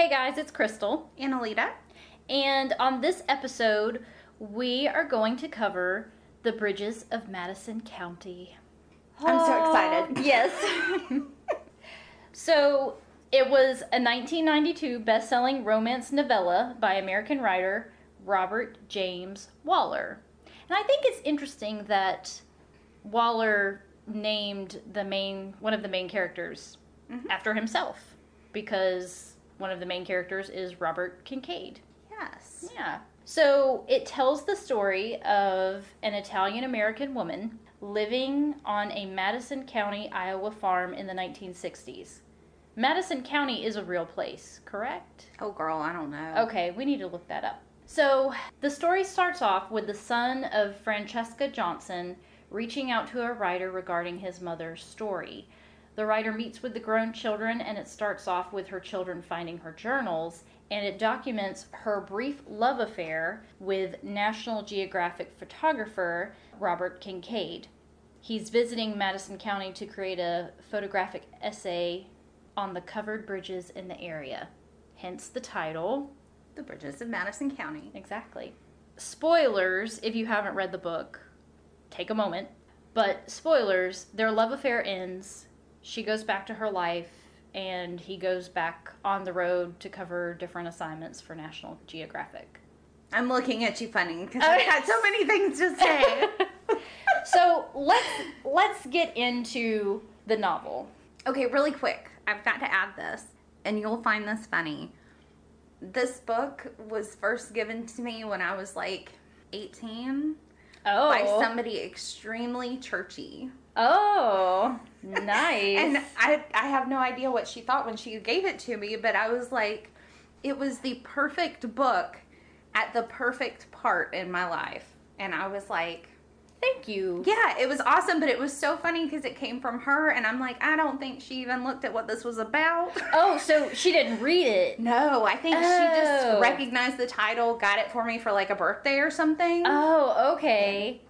Hey guys, it's Crystal. And Alita. And on this episode, we are going to cover the bridges of Madison County. I'm so excited. Yes. so, it was a 1992 best selling romance novella by American writer Robert James Waller. And I think it's interesting that Waller named the main one of the main characters Mhm. after himself because one of the main characters is Robert Kincaid. Yes. Yeah. So it tells the story of an Italian American woman living on a Madison County, Iowa farm in the 1960s. Madison County is a real place, correct? Oh, girl, I don't know. Okay, we need to look that up. So the story starts off with the son of Francesca Johnson reaching out to a writer regarding his mother's story. The writer meets with the grown children, and it starts off with her children finding her journals, and it documents her brief love affair with National Geographic photographer Robert Kincaid. He's visiting Madison County to create a photographic essay on the covered bridges in the area. Hence the title. The Bridges of Madison County. Exactly. Spoilers, if you haven't read the book, take a moment. But spoilers, their love affair ends. She goes back to her life, and he goes back on the road to cover different assignments for National Geographic. I'm looking at you funny because Oh, I had so many things to say. so let's let's get into the novel. okay, really quick. I've got to add this, and you'll find this funny. This book was first given to me when I was like 18 Oh, by somebody extremely churchy. Oh, nice. And I I have no idea what she thought when she gave it to me, but I was like, it was the perfect book at the perfect part in my life. And I was like, Thank you. yeah, it was awesome, but it was so funny because it came from her. And I'm like, I don't think she even looked at what this was about. Oh, so she didn't read it. No, I think she Oh. just recognized the title, got it for me for like a birthday or something. Oh, okay.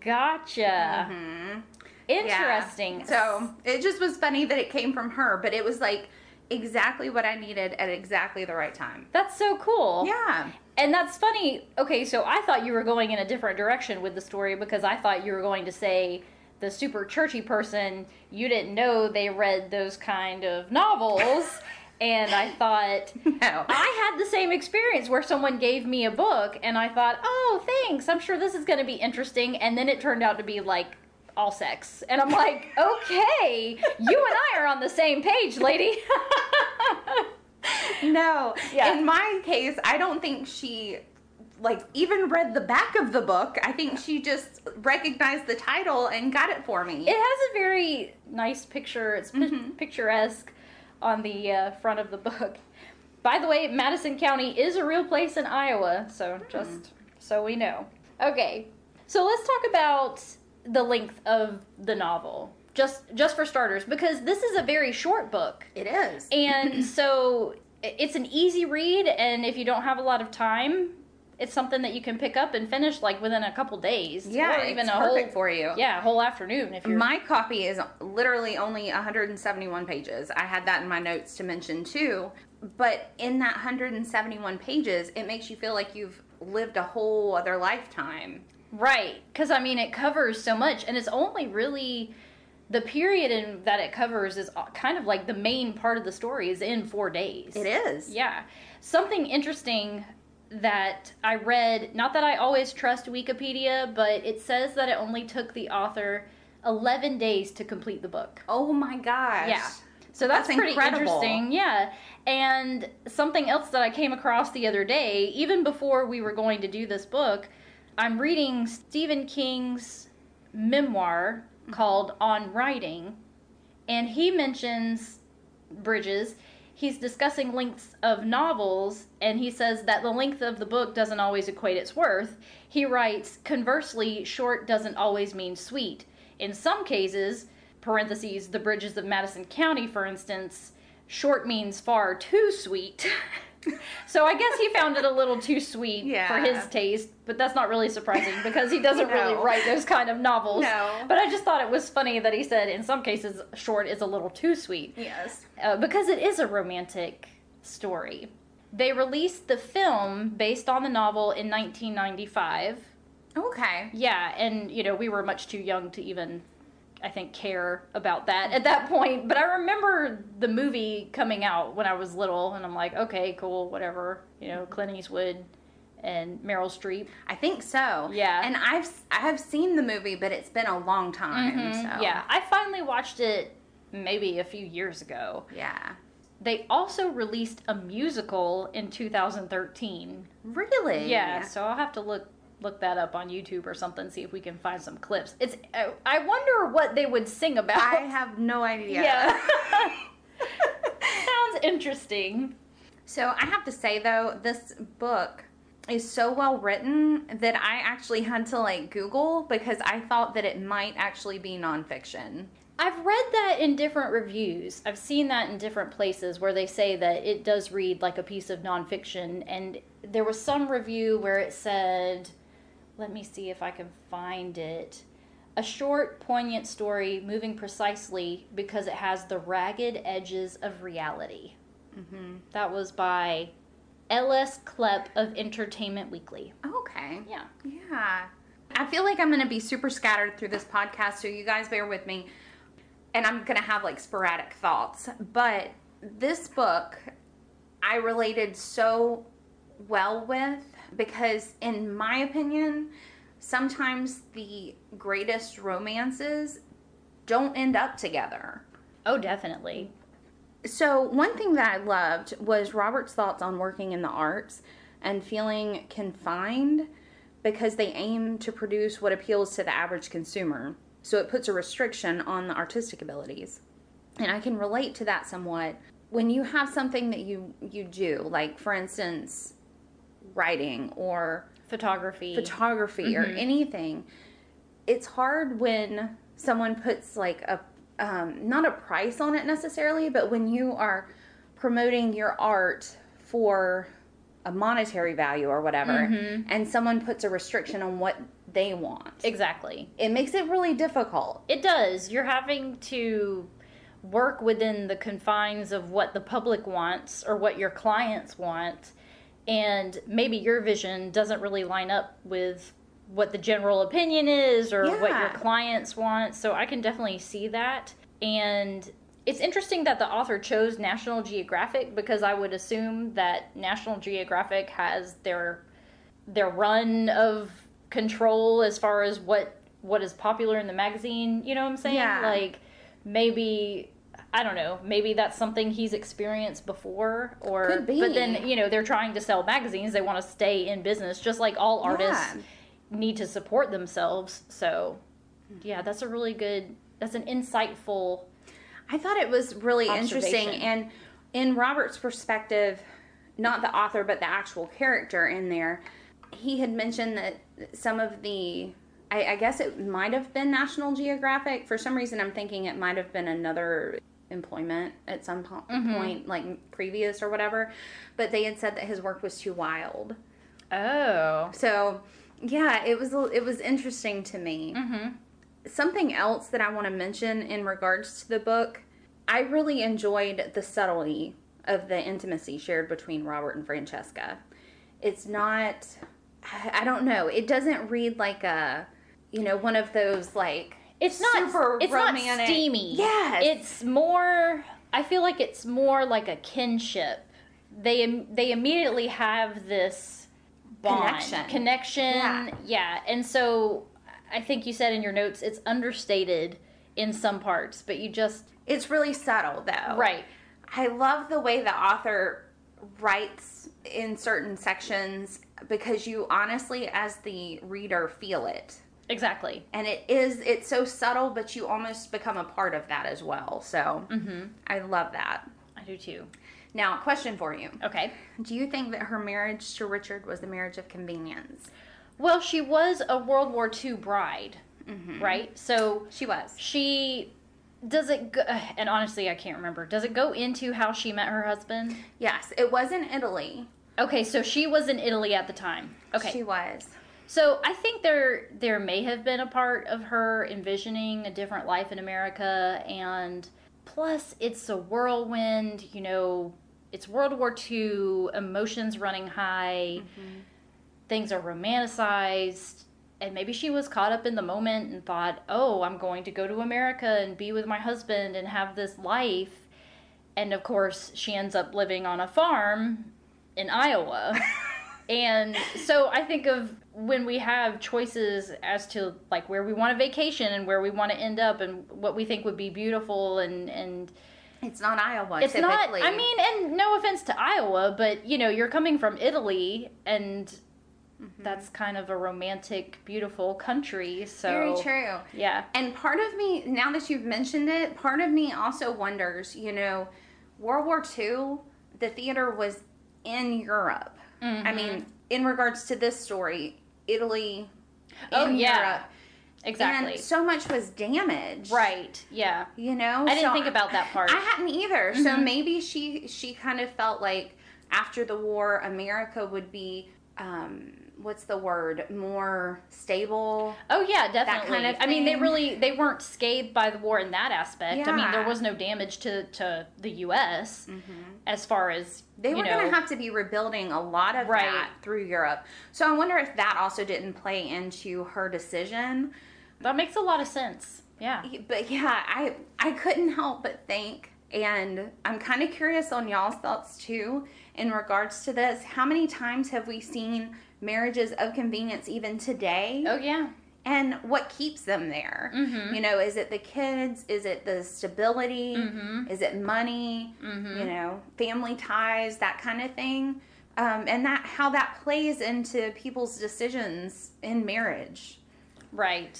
Gotcha. Mhm. Interesting. Yeah. So it just was funny that it came from her, but it was like exactly what I needed at exactly the right time. that's so cool. Yeah. And that's funny. Okay, so I thought you were going in a different direction with the story because I thought you were going to say the super churchy person, you didn't know they read those kind of novels. and I thought, No. I had the same experience where someone gave me a book and I thought, oh, thanks. I'm sure this is going to be interesting. And then it turned out to be like all sex. And I'm like, okay, you and I are on the same page, lady. No. Yeah. In my case, I don't think she like even read the back of the book. I think she just recognized the title and got it for me. It has a very nice picture. It's Mhm. picturesque on the uh, front of the book. By the way, Madison County is a real place in Iowa, so just so we know. Okay, so let's talk about the length of the novel, just just for starters, because this is a very short book, it is. and so it's an easy read. And if you don't have a lot of time, it's something that you can pick up and finish like within a couple days, yeah, or even it's a perfect whole for you. yeah, a whole afternoon if you're My copy is literally only 171 pages. I had that in my notes to mention too. But in that 171 pages, it makes you feel like you've lived a whole other lifetime. Right. Because I mean, it covers so much, and it's only really the period in that it covers is uh, kind of like the main part of the story is in four days. It is. Yeah. Something interesting that I read, not that I always trust Wikipedia, but it says that it only took the author 11 days to complete the book. Oh my gosh. Yeah. So that's, That's pretty incredible. interesting. Yeah. And something else that I came across the other day, even before we were going to do this book, I'm reading Stephen King's memoir mm-hmm. called On Writing, and he mentions Bridges. He's discussing lengths of novels, and he says that the length of the book doesn't always equate its worth. He writes, conversely, short doesn't always mean sweet. In some cases, parentheses, the bridges of Madison County, for instance, short means far too sweet. so I guess he found it a little too sweet for his taste, but that's not really surprising because he doesn't really write those kind of novels. No. But I just thought it was funny that he said in some cases short is a little too sweet Yes. uh, because it is a romantic story. They released the film based on the novel in 1995. Okay. Yeah, and you know, we were much too young to even I think care about that at that point, but I remember the movie coming out when I was little and I'm like, okay, cool, whatever. You know, Clint Eastwood and Meryl Streep. I think so. Yeah. And I've I have seen the movie, but it's been a long time. Mhm, So Yeah, I finally watched it maybe a few years ago. Yeah. They also released a musical in 2013. Really? Yeah, so I'll have to look look that up on YouTube or something, see if we can find some clips. It's I, wonder what they would sing about. I have no idea. yeah. Sounds interesting. So I have to say though, this book is so well written that I actually had to like Google because I thought that it might actually be nonfiction. I've read that in different reviews. I've seen that in different places where they say that it does read like a piece of nonfiction. And there was some review where it said, let me see if I can find it. A short, poignant story moving precisely because it has the ragged edges of reality. Mm-hmm. That was by L.S. Klepp of Entertainment Weekly. Okay. Yeah. Yeah. I feel like I'm going to be super scattered through this podcast, so you guys bear with me. And I'm going to have like sporadic thoughts. But this book, I related so well with because, in my opinion, sometimes the greatest romances don't end up together. Oh, definitely. So, one thing that I loved was Robert's thoughts on working in the arts and feeling confined because they aim to produce what appeals to the average consumer. So, it puts a restriction on the artistic abilities. And I can relate to that somewhat. When you have something that you you do, like for instance, writing or Photography. photography or Mhm. anything it's hard when someone puts like a um, not a price on it necessarily but when you are promoting your art for a monetary value or whatever Mhm. and someone puts a restriction on what they want exactly. it makes it really difficult It does. You're having to work within the confines of what the public wants or what your clients want. And maybe your vision doesn't really line up with what the general opinion is or what your clients want. So I can definitely see that. And it's interesting that the author chose National Geographic because I would assume that National Geographic has their their run of control as far as what what is popular in the magazine. You know what I'm saying? Yeah. Like maybe I don't know. Maybe that's something he's experienced before, or Could be. but then you know they're trying to sell magazines. They want to stay in business, just like all artists Yeah. need to support themselves. So, yeah, that's a really good. That's an insightful. I thought it was really interesting. And in Robert's perspective, not the author, but the actual character in there, he had mentioned that some of the, I, I guess it might have been National Geographic. For some reason, I'm thinking it might have been another employment at some po- Mhm. point, like previous or whatever. But they had said that his work was too wild. Oh. So, yeah, it was it was interesting to me Mm-hmm. something else that I want to mention in regards to the book, I really enjoyed the subtlety of the intimacy shared between Robert and Francesca. It's not, I don't know, it doesn't read like a, you know, one of those like, It's not. Super it's romantic. not steamy. Yes. It's more. I feel like it's more like a kinship. They they immediately have this bond Connection. connection. Yeah. yeah. And so I think you said in your notes it's understated in some parts, but you just it's really subtle though. right. I love the way the author writes in certain sections because you honestly, as the reader, feel it. Exactly. and it is it's so subtle but you almost become a part of that as well so Mm-hmm. i love that I do too. now question for you Okay. do you think that her marriage to richard was a marriage of convenience Well, she was a World War II bride, mm-hmm. right? So she was she does it go, and honestly i can't remember does it go into how she met her husband yes it was in italy okay so she was in italy at the time okay she was so i think there there may have been a part of her envisioning a different life in america and plus it's a whirlwind you know it's World War II, emotions running high, mm-hmm. things are romanticized. And maybe she was caught up in the moment and thought, oh, I'm going to go to America and be with my husband and have this life. And of course, she ends up living on a farm in Iowa. and so I think of when we have choices as to like where we want to vacation and where we want to end up and what we think would be beautiful and and It's not Iowa. it's typically. not i mean and no offense to iowa but you know you're coming from italy and Mm-hmm. that's kind of a romantic beautiful country so very true. yeah And part of me, now that you've mentioned it, part of me also wonders, you know, World War II, the theater was in Europe. I Mhm. mean, in regards to this story, Italy, Oh, in yeah. Europe, exactly and so much was damaged. right yeah You know, i didn't So think about that part I hadn't either. So Mhm. maybe she she kind of felt like after the war, America would be. Um, what's the word? More stable. oh yeah definitely kind of i mean they really they weren't scathed by the war in that aspect i mean there was no damage to to the us mm-hmm. as far as They were going to have to be rebuilding a lot of Right. that through Europe. So I wonder if that also didn't play into her decision. that makes a lot of sense yeah But yeah, I I couldn't help but think and I'm kind of curious on y'all's thoughts too in regards to this. How many times have we seen marriages of convenience even today? oh yeah And what keeps them there? Mhm. You know, is it the kids? Is it the stability? Mhm. Is it money? Mhm. You know, family ties, that kind of thing. Um, and that how that plays into people's decisions in marriage. right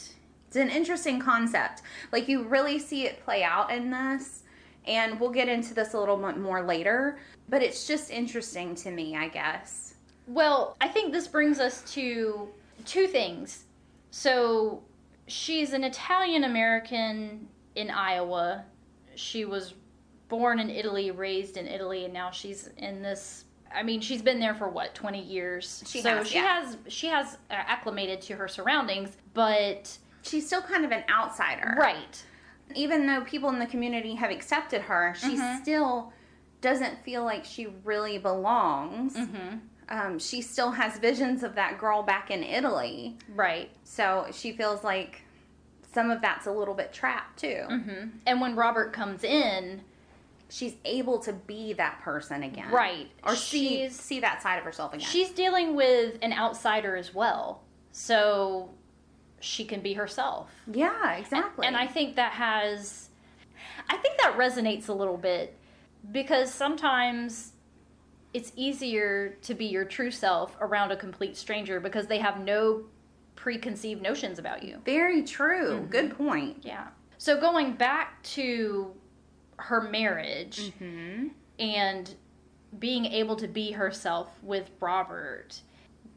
It's an interesting concept. Like you really see it play out in this, and we'll get into this a little bit more later. But it's just interesting to me, I guess. Well, I think this brings us to two things. So, she's an Italian American in Iowa. She was born in Italy, raised in Italy, and now she's in this. I mean, she's been there for what twenty years. She so has, she yeah. has she has uh, acclimated to her surroundings, but She's still kind of an outsider. right, even though people in the community have accepted her, she Mhm. still doesn't feel like she really belongs. hmm Um, she still has visions of that girl back in Italy. right. So she feels like some of that's a little bit trapped too. hmm And when Robert comes in, She's able to be that person again. Right. Or see She's- see that side of herself again. she's dealing with an outsider as well. So she can be herself. yeah, exactly. And I think that has I think that resonates a little bit because sometimes it's easier to be your true self around a complete stranger because they have no preconceived notions about you. very true. Mm-hmm. Good point. Yeah. So going back to her marriage hmm and being able to be herself with Robert,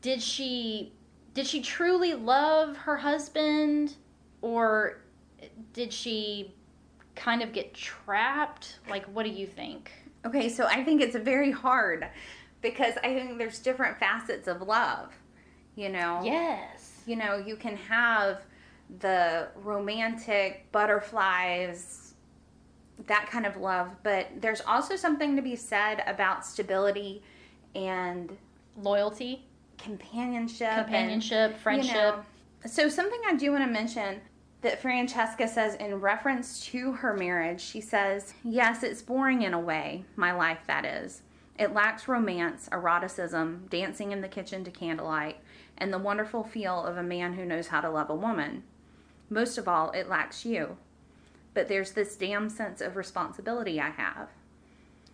did she did she truly love her husband or did she kind of get trapped? Like what do you think? Okay, so I think it's very hard because I think there's different facets of love. You know? Yes. You know, you can have the romantic butterflies, that kind of love, but there's also something to be said about stability and Loyalty, companionship. and- companionship, you friendship. know. so something I do want to mention that Francesca says in reference to her marriage, she says, "Yes, it's boring in a way, my life that is. It lacks romance, eroticism, dancing in the kitchen to candlelight, and the wonderful feel of a man who knows how to love a woman. Most of all, it lacks you. But there's this damn sense of responsibility I have.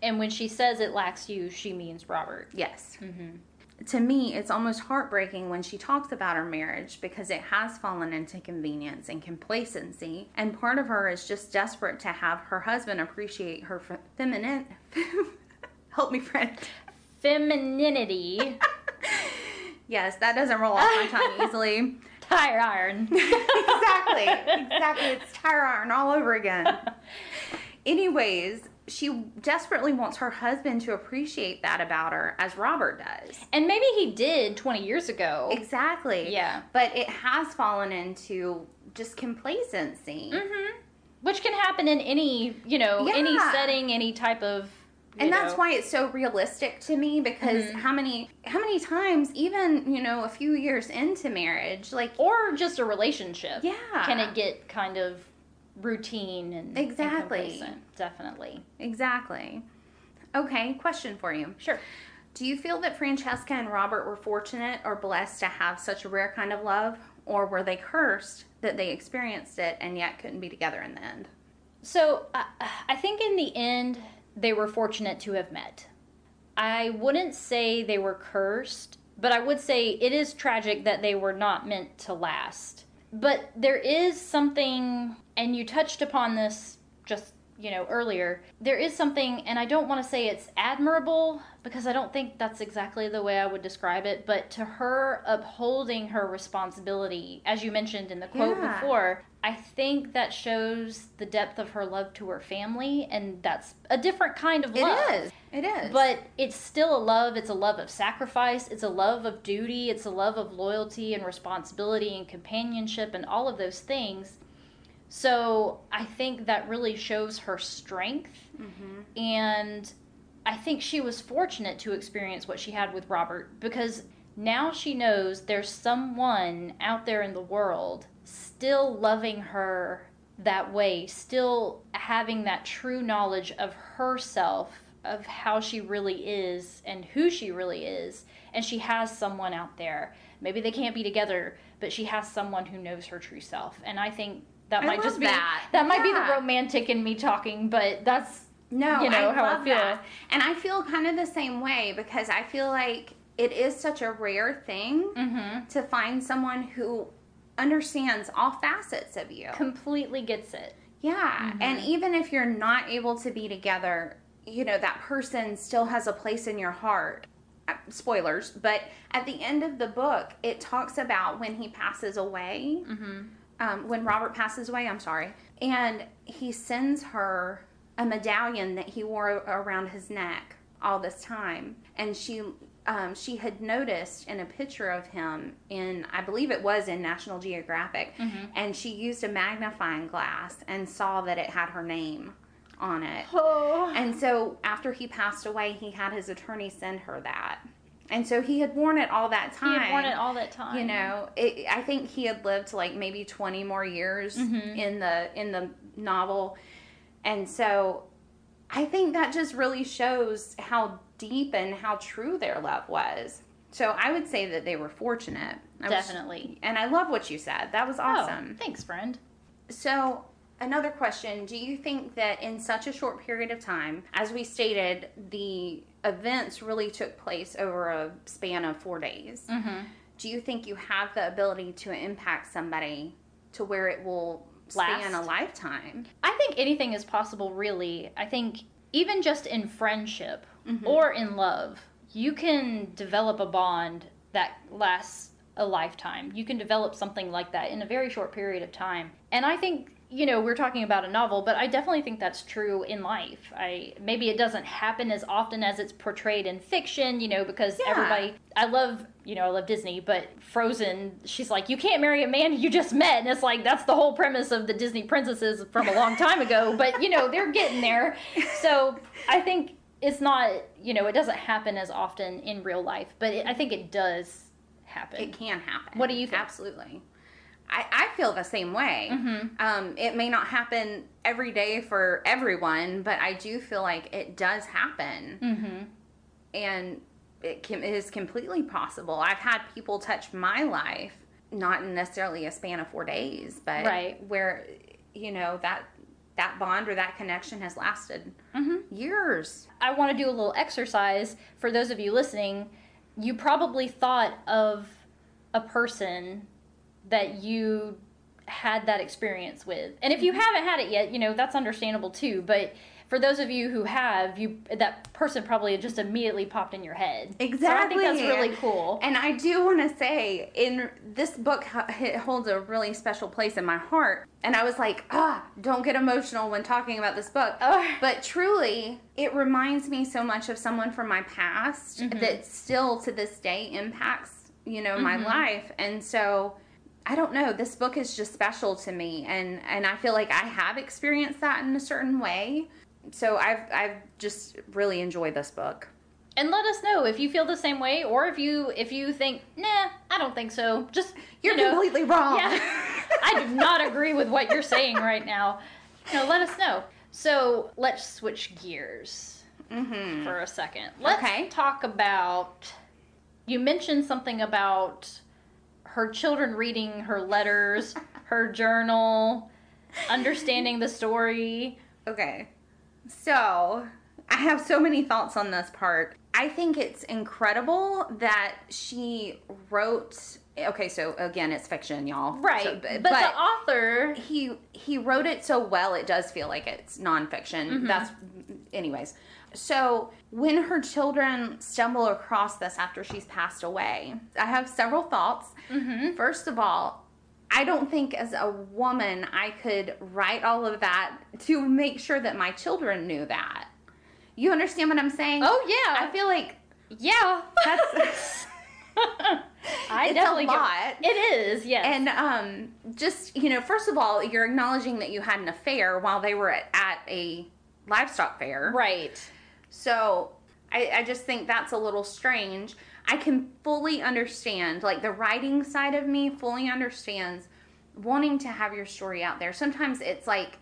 And when she says it lacks you, she means Robert. Yes. hmm to me, it's almost heartbreaking when she talks about her marriage because it has fallen into convenience and complacency. And part of her is just desperate to have her husband appreciate her fe- feminine. Help me, friend. Femininity, yes, that doesn't roll off my tongue easily. tire iron. exactly. Exactly. It's tire iron all over again. Anyways, she desperately wants her husband to appreciate that about her as Robert does. And maybe he did 20 years ago. Exactly. Yeah. But it has fallen into just complacency. hmm Which can happen in any, you know, any setting, any type of and you that's why it's so realistic to me because Mhm. how many how many times even you know a few years into marriage like or just a relationship. yeah Can it get kind of routine and and Exactly. complacent? Definitely. exactly okay question for you Sure. do you feel that francesca and robert were fortunate or blessed to have such a rare kind of love or were they cursed that they experienced it and yet couldn't be together in the end So I I think in the end, they were fortunate to have met. I wouldn't say they were cursed, but I would say it is tragic that they were not meant to last. But there is something, and you touched upon this just you know earlier. There is something, and I don't want to say it's admirable because I don't think that's exactly the way I would describe it. But to her upholding her responsibility, as you mentioned in the quote Yeah. before, I think that shows the depth of her love to her family, and that's a different kind of love. it is it is But it's still a love. It's a love of sacrifice. It's a love of duty. It's a love of loyalty and responsibility and companionship and all of those things. So I think that really shows her strength. Mhm. And I think she was fortunate to experience what she had with Robert because now she knows there's someone out there in the world still loving her that way, still having that true knowledge of herself, of how she really is and who she really is. And she has someone out there. Maybe they can't be together, but she has someone who knows her true self. And I think that I might just be that. that might be the romantic in me talking, but that's No, you know, I how I feel. that. And I feel kind of the same way because I feel like it is such a rare thing mhm, to find someone who understands all facets of you. completely gets it. yeah. Mhm. And even if you're not able to be together, you know, that person still has a place in your heart. Uh, Spoilers, but at the end of the book, it talks about when he passes away hmm um, when Robert passes away, I'm sorry, and he sends her a medallion that he wore around his neck all this time, and she um, she had noticed in a picture of him in I believe it was in National Geographic, Mhm. and she used a magnifying glass and saw that it had her name on it. Oh. And so after he passed away, he had his attorney send her that. And so he had worn it all that He time had worn it all that time. you know it, i think he had lived like maybe 20 more years Mhm. in the in the novel and so i think that just really shows how deep and how true their love was so i would say that they were fortunate I was- Definitely. and i love what you said that was awesome Oh, thanks, friend. so, another question Do you think that in such a short period of time, as we stated, the events really took place over a span of four days? Mm-hmm. Do you think you have the ability to impact somebody to where it will span Last? a lifetime? I think anything is possible, really. I think even just in friendship Mhm. or in love, you can develop a bond that lasts a lifetime. You can develop something like that in a very short period of time. And I think, you know, we're talking about a novel, but I definitely think that's true in life. I maybe it doesn't happen as often as it's portrayed in fiction, you know, because Yeah. everybody I love, you know, I love Disney, but Frozen, she's like, you can't marry a man you just met. And it's like, that's the whole premise of the Disney princesses from a long time ago. But, you know, they're getting there. So I think it's not, you know, it doesn't happen as often in real life, but it, I think it does happen. It can happen. What do you think? Absolutely. I, I feel the same way. Mhm. Um, it may not happen every day for everyone, but I do feel like it does happen. Mm-hmm. and it, can, it is completely possible. I've had people touch my life, not necessarily a span of four days, but Right. where you know that that bond or that connection has lasted Mm-hmm. years. I want to do a little exercise for those of you listening. You probably thought of a person that you had that experience with. And if you haven't had it yet, you know, that's understandable too, but for those of you who have, you that person probably just immediately popped in your head. Exactly. So I think that's really cool. And I do want to say, in this book, it holds a really special place in my heart. And I was like, ah, don't get emotional when talking about this book. Oh. But truly, it reminds me so much of someone from my past Mhm. that still to this day impacts, you know, my Mhm. life. And so I don't know, this book is just special to me and and I feel like I have experienced that in a certain way. So I've I've just really enjoyed this book. And let us know if you feel the same way, or if you if you think, nah, I don't think so. Just You're you know, completely wrong. Yeah, I do not agree with what you're saying right now. You know, let us know. So let's switch gears mm-hmm. for a second. Let's Okay. talk about. You mentioned something about her children reading her letters, her journal, understanding the story. Okay. So, I have so many thoughts on this part. I think it's incredible that she wrote okay, so again, it's fiction, y'all. Right. So- but, the author he he wrote it so well it does feel like it's nonfiction Mm-hmm. that's anyways so when her children stumble across this after she's passed away i have several thoughts Mhm. first of all i don't think as a woman i could write all of that to make sure that my children knew that you understand what i'm saying Oh yeah. i feel like yeah. that's I It's a definitely get- lot. it is, yes. And um, just you know, first of all, you're acknowledging that you had an affair while they were at, at a livestock fair. right. So I, I just think that's a little strange. I can fully understand, like the writing side of me fully understands wanting to have your story out there. Sometimes it's like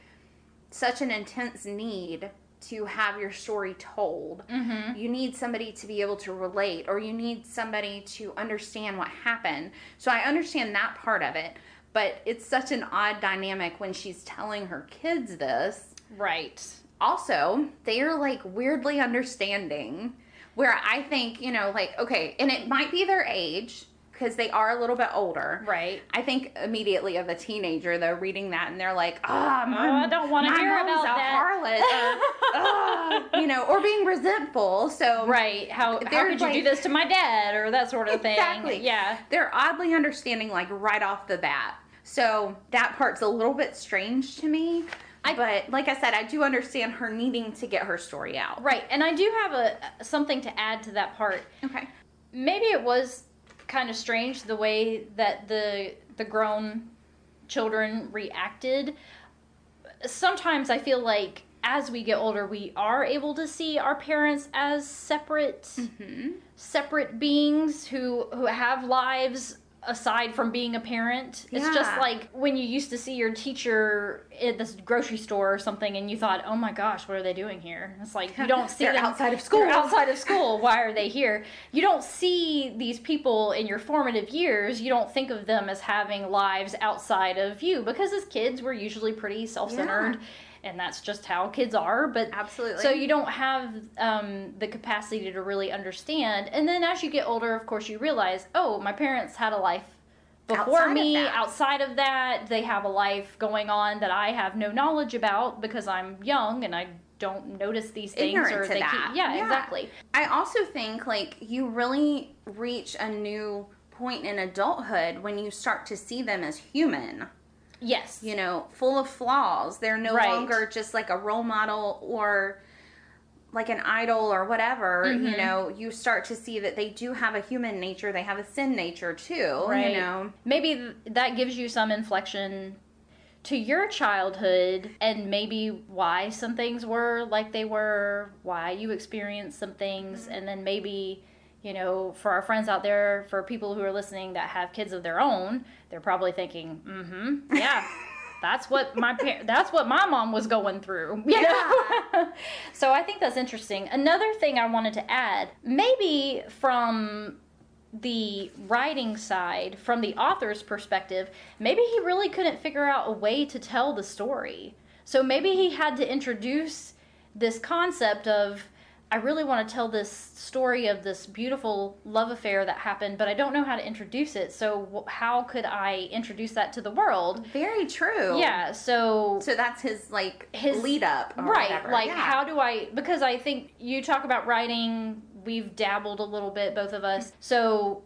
such an intense need to have your story told. Mm-hmm. You need somebody to be able to relate, or you need somebody to understand what happened. So I understand that part of it, but it's such an odd dynamic when she's telling her kids this. Right. Also, they're like weirdly understanding, where I think, you know, like, okay, and it might be their age because they are a little bit older. Right. I think immediately of a teenager though reading that and they're like, ah, my, Oh, I don't wanna hear mom's about that." harlot, or, "Ah," you know, or being resentful. So Right. How how They're could you do this to my dad or that sort of thing? Exactly. Yeah. they're oddly understanding like right off the bat. So that part's a little bit strange to me. I- but like I said, I do understand her needing to get her story out. Right. And I do have a something to add to that part. Okay. Maybe it was kind of strange the way that the the grown children reacted. Sometimes I feel like as we get older we are able to see our parents as separate hmm separate beings who who have lives aside from being a parent. It's just like when you used to see your teacher at this grocery store or something and you thought, "Oh my gosh, what are they doing here?" It's like you don't see them outside of school. Outside of school. Why are they here? You don't see these people in your formative years. You don't think of them as having lives outside of you because as kids we're usually pretty self-centered and that's just how kids are, but Absolutely. so you don't have um, the capacity to really understand. And then as you get older, of course, you realize, oh, my parents had a life before Outside me. that. Outside of that, they have a life going on that I have no knowledge about because I'm young and I don't notice these things. Ignorant or to they that. Keep, yeah, Yeah. exactly. I also think like you really reach a new point in adulthood when you start to see them as human. Yes. you know, full of flaws. They're no Right. longer just like a role model or like an idol or whatever. You Mhm. know, you start to see that they do have a human nature, they have a sin nature too, Right. you know. maybe th- that gives you some inflection to your childhood and maybe why some things were like they were, why you experienced some things, and then maybe, you know, for our friends out there, for people who are listening that have kids of their own, they're probably thinking, mm hmm, yeah. That's what my par- that's what my mom was going through. You know? so I think that's interesting. Another thing I wanted to add, maybe from the writing side, from the author's perspective, maybe he really couldn't figure out a way to tell the story. So maybe he had to introduce this concept of I really want to tell this story of this beautiful love affair that happened, but I don't know how to introduce it. So how could I introduce that to the world? Very true. Yeah, so So that's his like His- lead up, right whatever. like Yeah. how do i because i think you talk about writing we've dabbled a little bit both of us so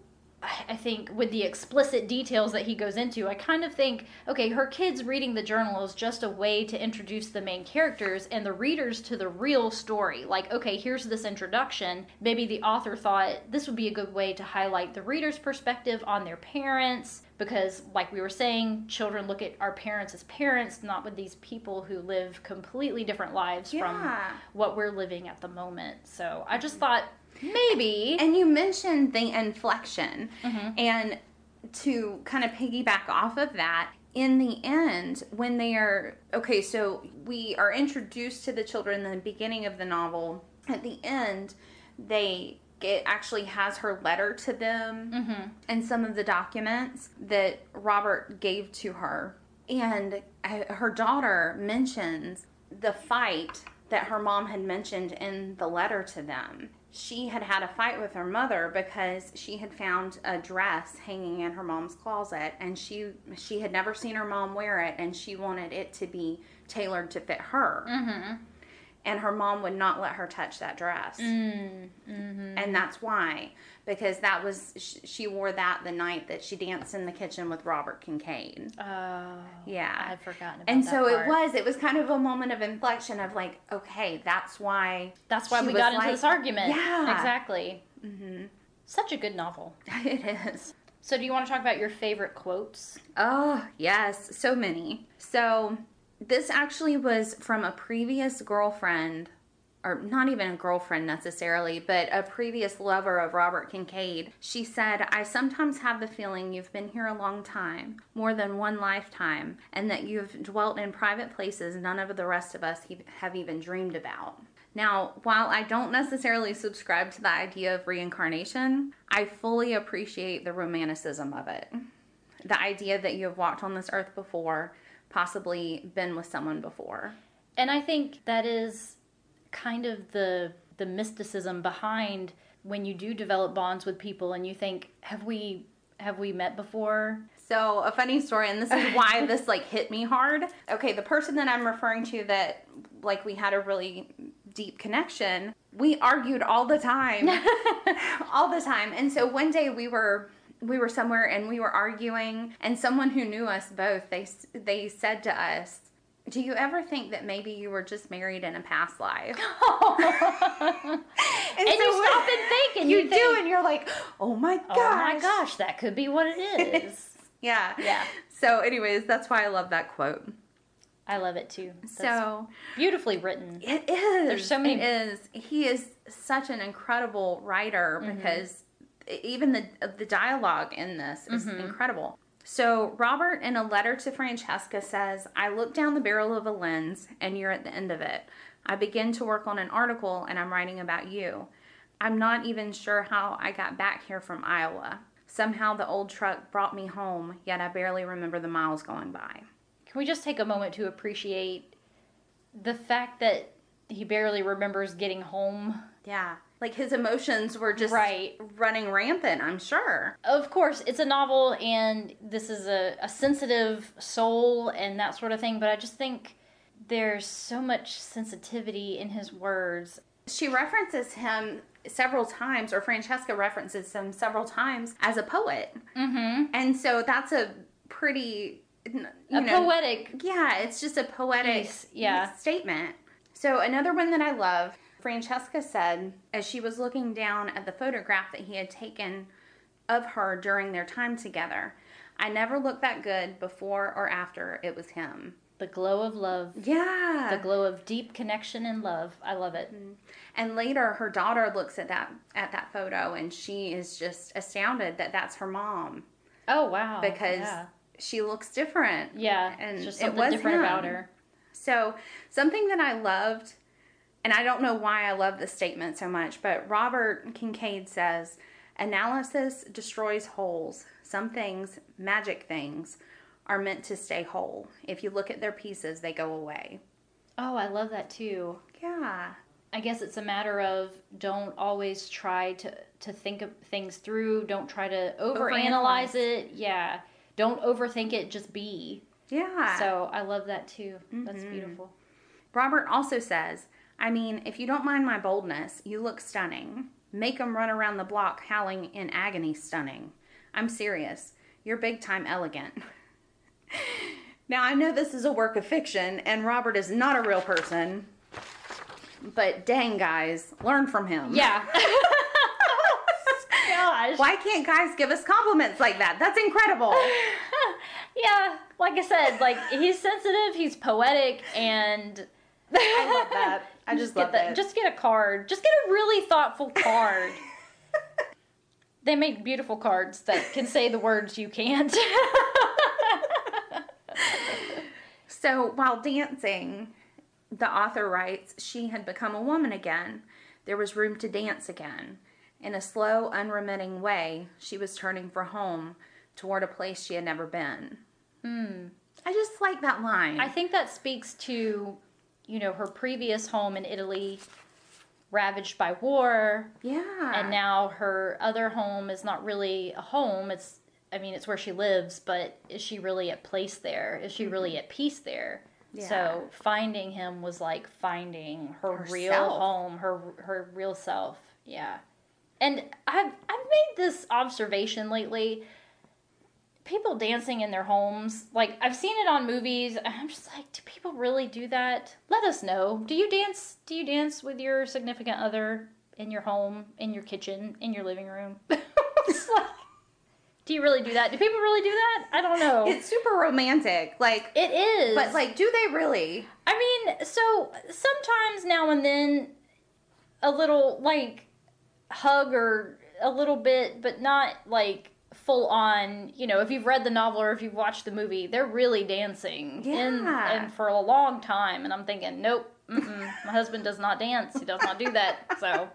I think with the explicit details that he goes into, I kind of think, okay, her kids reading the journal is just a way to introduce the main characters and the readers to the real story. Like, okay, here's this introduction. Maybe the author thought this would be a good way to highlight the reader's perspective on their parents, because, like we were saying, children look at our parents as parents, not with these people who live completely different lives from what we're living at the moment. So I just thought maybe. And you mentioned the inflection, Mhm. and to kind of piggyback off of that, in the end, when they are okay, so we are introduced to the children in the beginning of the novel. At the end, they it actually has her letter to them Mhm. and some of the documents that Robert gave to her. And uh, her daughter mentions the fight that her mom had mentioned in the letter to them. She had had a fight with her mother because she had found a dress hanging in her mom's closet and she she had never seen her mom wear it and she wanted it to be tailored to fit her. Mhm. And her mom would not let her touch that dress Mm, mhm. and that's why because that was she wore that the night that she danced in the kitchen with Robert Kincaid. Oh, Yeah. I'd forgotten about And so it was it was kind of a moment of inflection of like okay, that's why That's why we got into like- this argument. Yeah. Exactly. Mhm. Such a good novel. it is. So, do you want to talk about your favorite quotes? Oh, yes, so many. So, this actually was from a previous girlfriend, or not even a girlfriend necessarily, but a previous lover of Robert Kincaid. She said, I sometimes have the feeling you've been here a long time, more than one lifetime, and that you've dwelt in private places none of the rest of us have even dreamed about. Now, while I don't necessarily subscribe to the idea of reincarnation, I fully appreciate the romanticism of it the idea that you have walked on this earth before, possibly been with someone before. And I think that is kind of the the mysticism behind when you do develop bonds with people and you think, have we have we met before? So, a funny story, and this is why this like hit me hard. Okay, the person that I'm referring to that like we had a really deep connection, we argued all the time. all the time. And so one day we were we were somewhere and we were arguing and someone who knew us both, they they said to us, "Do you ever think that maybe you were just married in a past life?" and you stop and think, and you, you, do, think, and you're like, "Oh my gosh!" oh my gosh, that could be what it is. Yeah. Yeah. So, anyways, that's why I love that quote. I love it too. That's So beautifully written. it is. There's so many- It is. He is such an incredible writer Mm-hmm. because even the the dialogue in this is Mm-hmm. incredible. So Robert, in a letter to Francesca, says, "I look down the barrel of a lens, and you're at the end of it. I begin to work on an article, and I'm writing about you. I'm not even sure how I got back here from Iowa." Somehow the old truck brought me home, yet I barely remember the miles going by. Can we just take a moment to appreciate the fact that he barely remembers getting home? Yeah. Like his emotions were just Right. running rampant, I'm sure. Of course, it's a novel and this is a, a sensitive soul and that sort of thing, but I just think there's so much sensitivity in his words. She references him several times, or Francesca references him several times as a poet. Mm-hmm. And so that's a pretty, you A know, poetic. yeah, it's just a poetic yeah. statement. So another one that I love, Francesca said as she was looking down at the photograph that he had taken of her during their time together. I never looked that good before or after it was him. The glow of love. Yeah. The glow of deep connection and love. I love it. Mm-hmm. And later, her daughter looks at that at that photo, and she is just astounded that that's her mom Oh wow. because yeah, she looks different. yeah. and just it was different him. about her. So something that I loved, and I don't know why I love this statement so much, but Robert Kincaid says, "Analysis destroys wholes. Some things, magic things." Are meant to stay whole. If you look at their pieces, they go away. Oh, I love that too. Yeah. I guess it's a matter of don't always try to to think of things through. Don't try to overanalyze Overanalyze. it. Yeah. Don't overthink it. Just be. Yeah. So I love that too. That's Mhm. beautiful. Robert also says, I mean, if you don't mind my boldness, you look stunning. Make Make 'em run around the block howling in agony stunning. I'm serious. You're big time elegant. now, I know this is a work of fiction and Robert is not a real person, but dang, guys, learn from him. Yeah. Gosh. Why can't guys give us compliments like that? That's incredible. Yeah, like I said, like he's sensitive, he's poetic, and I love that. I just, love get that. Just get a card. Just get a really thoughtful card. they make beautiful cards that can say the words you can't. So while dancing, the author writes, she had become a woman again. There was room to dance again. In a slow, unremitting way, she was turning for home toward a place she had never been. Hmm. I just like that line. I think that speaks to, you know, her previous home in Italy, ravaged by war, yeah. and now her other home is not really a home. It's, I mean, it's where she lives, but is she really at place there? Is she really mm-hmm. at peace there? Yeah. So finding him was like finding her real home, her her real self. Yeah. And I've I've made this observation lately. People dancing in their homes, like I've seen it on movies, I'm just like, do people really do that? Let us know. Do you dance? Do you dance with your significant other in your home, in your kitchen, in your living room? Like, do you really do that? Do people really do that? I don't know. it's super romantic. Like, it is, but like, do they really? I mean, so sometimes now and then a little like hug or a little bit, but not like full on, you know, if you've read the novel or if you've watched the movie, they're really dancing Yeah. and for a long time and I'm thinking, nope, mm-mm, my husband does not dance. He does not do that. So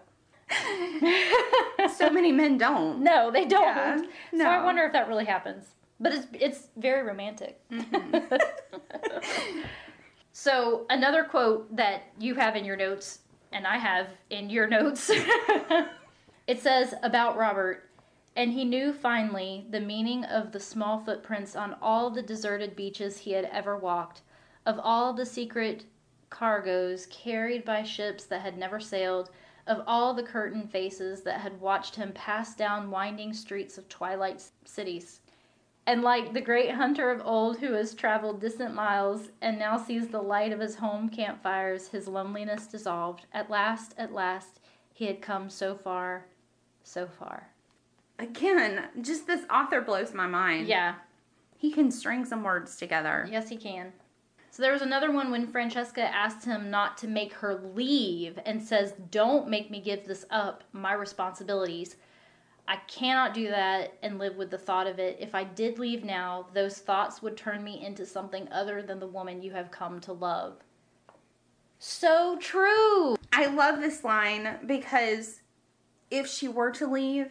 So many men don't. no, they don't. Yeah, So I wonder if that really happens. But it's it's very romantic. Mm-hmm. so another quote that you have in your notes and I have in your notes. it says about Robert and he knew finally the meaning of the small footprints on all the deserted beaches he had ever walked, of all the secret cargoes carried by ships that had never sailed, of all the curtain faces that had watched him pass down winding streets of twilight cities. And like the great hunter of old who has traveled distant miles and now sees the light of his home campfires, his loneliness dissolved. At last, at last, he had come so far, so far. Again, just this author blows my mind. Yeah, He can string some words together. yes, he can. So there was another one when Francesca asked him not to make her leave and says, Don't make me give this up, my responsibilities. I cannot do that and live with the thought of it. If I did leave now, those thoughts would turn me into something other than the woman you have come to love. So true. I love this line because if she were to leave,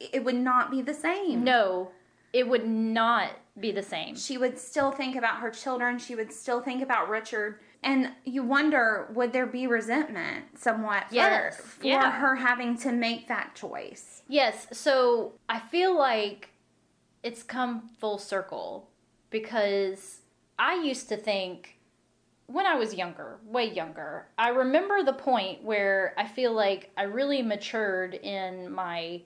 it would not be the same. No, it would not be the same. She would still think about her children. She would still think about Richard. And you wonder, would there be resentment somewhat for, for yeah. her having to make that choice? Yes, so I feel like it's come full circle because I used to think when I was younger, way younger, I remember the point where I feel like I really matured in my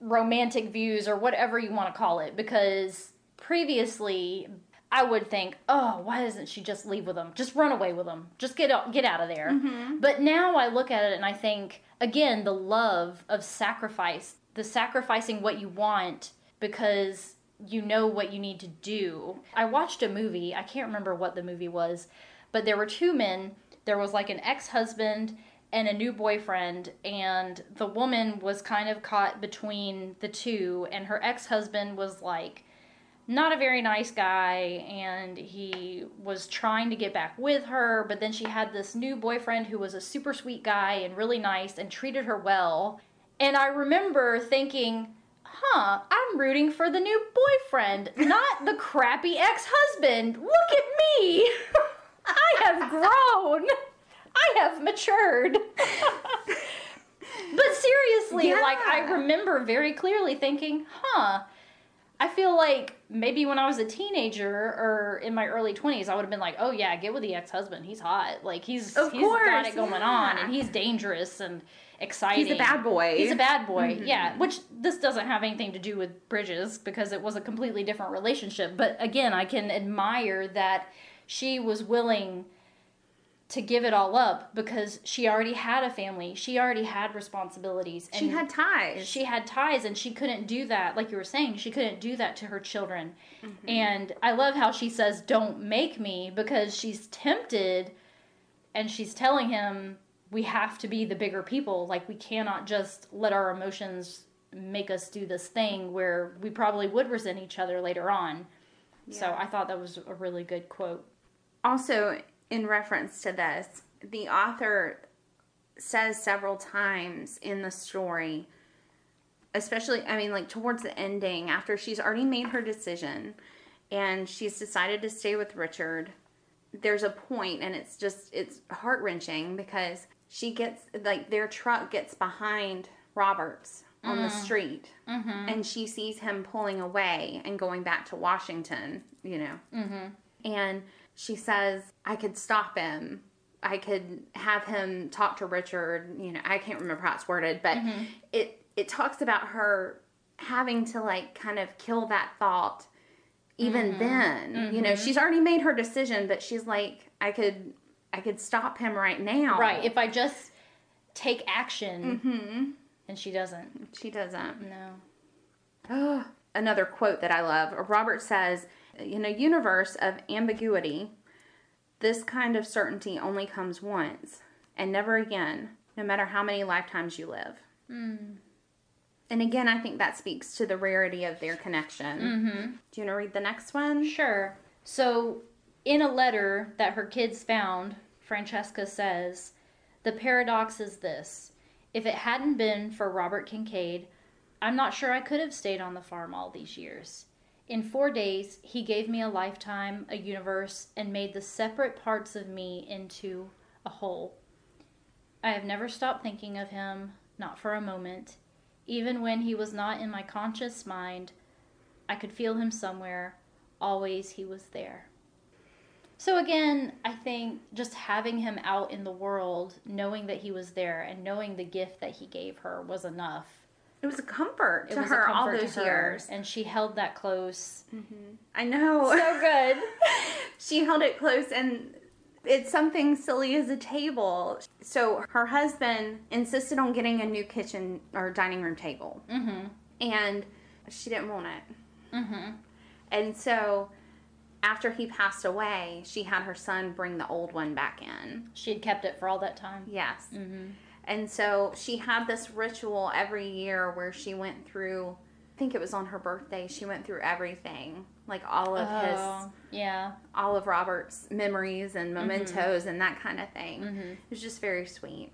romantic views or whatever you want to call it because previously I would think, "Oh, why doesn't she just leave with him? Just run away with him. Just get out, get out of there." Mm-hmm. But now I look at it and I think, again, the love of sacrifice, the sacrificing what you want because you know what you need to do. I watched a movie, I can't remember what the movie was, but there were two men. There was like an ex husband and a new boyfriend, and the woman was kind of caught between the two, and her ex husband was like, not a very nice guy and he was trying to get back with her but then she had this new boyfriend who was a super sweet guy and really nice and treated her well. And i remember thinking huh i'm rooting for the new boyfriend not the crappy ex-husband. Look at me. I have grown i have matured but seriously like i remember very clearly thinking huh I feel like maybe when I was a teenager or in my early 20s, I would have been like, oh yeah, get with the ex husband. He's hot. Like, he's, Of he's got it going yeah. on and he's dangerous and exciting. He's a bad boy. He's a bad boy, Mhm. yeah. Which this doesn't have anything to do with Bridges because it was a completely different relationship. But again, I can admire that she was willing to give it all up because she already had a family. She already had responsibilities. She had ties. she had ties and she couldn't do that like you were saying she couldn't do that to her children Mm-hmm. and i love how she says don't make me because she's tempted and she's telling him we have to be the bigger people like we cannot just let our emotions make us do this thing where we probably would resent each other later on so i thought that was a really good quote also, in reference to this, the author says several times in the story, especially, I mean, like towards the ending, after she's already made her decision and she's decided to stay with Richard, there's a point and it's just, it's heart wrenching because she gets, like, their truck gets behind Roberts on the street mm-hmm. and she sees him pulling away and going back to Washington, you know. Mm-hmm. And she says, I could stop him. I could have him talk to Richard. You know, I can't remember how it's worded, but mm-hmm. it it talks about her having to like kind of kill that thought even mm-hmm. then. You know, mm-hmm. she's already made her decision, but she's like, I could I could stop him right now. right if i just take action hmm and she doesn't She doesn't. no Oh, another quote that I love. Robert says, "In a universe of ambiguity, this kind of certainty only comes once and never again, no matter how many lifetimes you live." And again, I think that speaks to the rarity of their connection. mm-hmm Do you want to read the next one? Sure. So, in a letter that her kids found, Francesca says, The paradox is this. If it hadn't been for Robert Kincaid, I'm not sure I could have stayed on the farm all these years. In four days, he gave me a lifetime, a universe, and made the separate parts of me into a whole. I have never stopped thinking of him, not for a moment. Even when he was not in my conscious mind, I could feel him somewhere. Always he was there. So again, I think just having him out in the world, knowing that he was there and knowing the gift that he gave her was enough. It was a comfort It to her all those her, years. and she held that close. I know. So good. she held it close and it's something silly as a table. So her husband insisted on getting a new kitchen or dining room table mhm. and she didn't want it. Mhm. And so after he passed away, she had her son bring the old one back in. She had kept it for all that time. Yes. And so she had this ritual every year where she went through I think it was on her birthday, she went through everything, like all of his Oh, yeah. all of Robert's memories and mementos and that kind of thing. Mhm. It was just very sweet.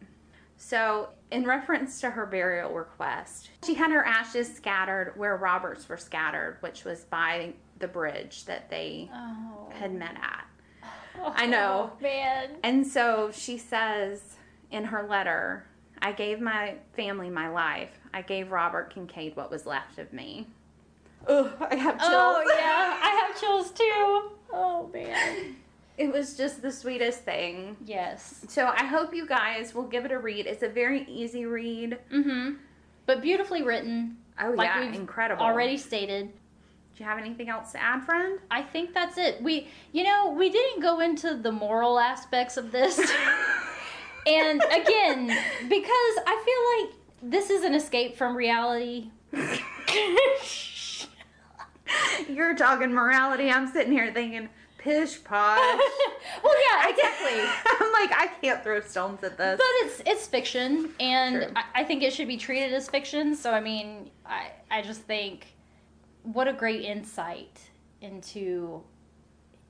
So, in reference to her burial request, she had her ashes scattered where Robert's were scattered, which was by the bridge that they Oh. had met at. I know. Oh, man. And so she says in her letter, I gave my family my life. I gave Robert Kincaid what was left of me. Ugh, I have chills. Oh yeah, I have chills too. Oh man. It was just the sweetest thing. Yes. So I hope you guys will give it a read. It's a very easy read. Mm-hmm. But beautifully written. Oh Like yeah, incredible. Already stated. Do you have anything else to add, friend? I think that's it. We, you know, we didn't go into the moral aspects of this. and again, because I feel like this is an escape from reality. You're talking morality. I'm sitting here thinking pish posh. well, yeah, exactly. I'm like I can't throw stones at this. But it's it's fiction, and. I, I think it should be treated as fiction. So I mean, I I just think what a great insight into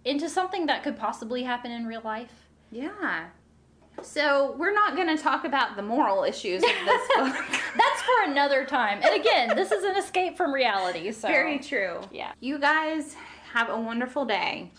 into something that could possibly happen in real life. Yeah. So we're not going to talk about the moral issues of this book. That's for another time. And again, this is an escape from reality. So Very true. Yeah. You guys have a wonderful day.